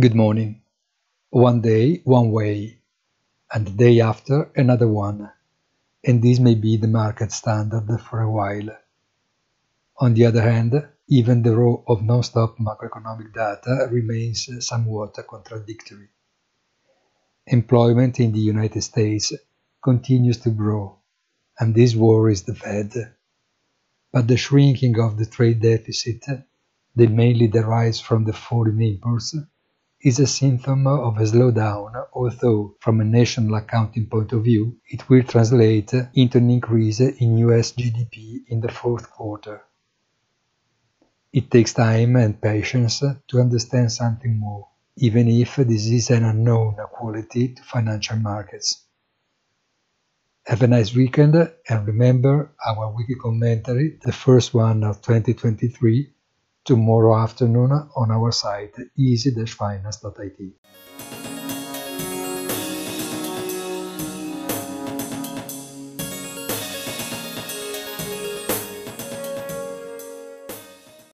Good morning. One day, one way, and the day after, another one, and this may be the market standard for a while. On the other hand, even the row of non-stop macroeconomic data remains somewhat contradictory. Employment in the United States continues to grow, and this worries the Fed. But the shrinking of the trade deficit that mainly derives from the foreign imports is a symptom of a slowdown, although from a national accounting point of view, it will translate into an increase in US GDP in the fourth quarter. It takes time and patience to understand something more, even if this is an unknown quality to financial markets. Have a nice weekend and remember our weekly commentary, the first one of 2023, tomorrow afternoon on our site easy-finance.it.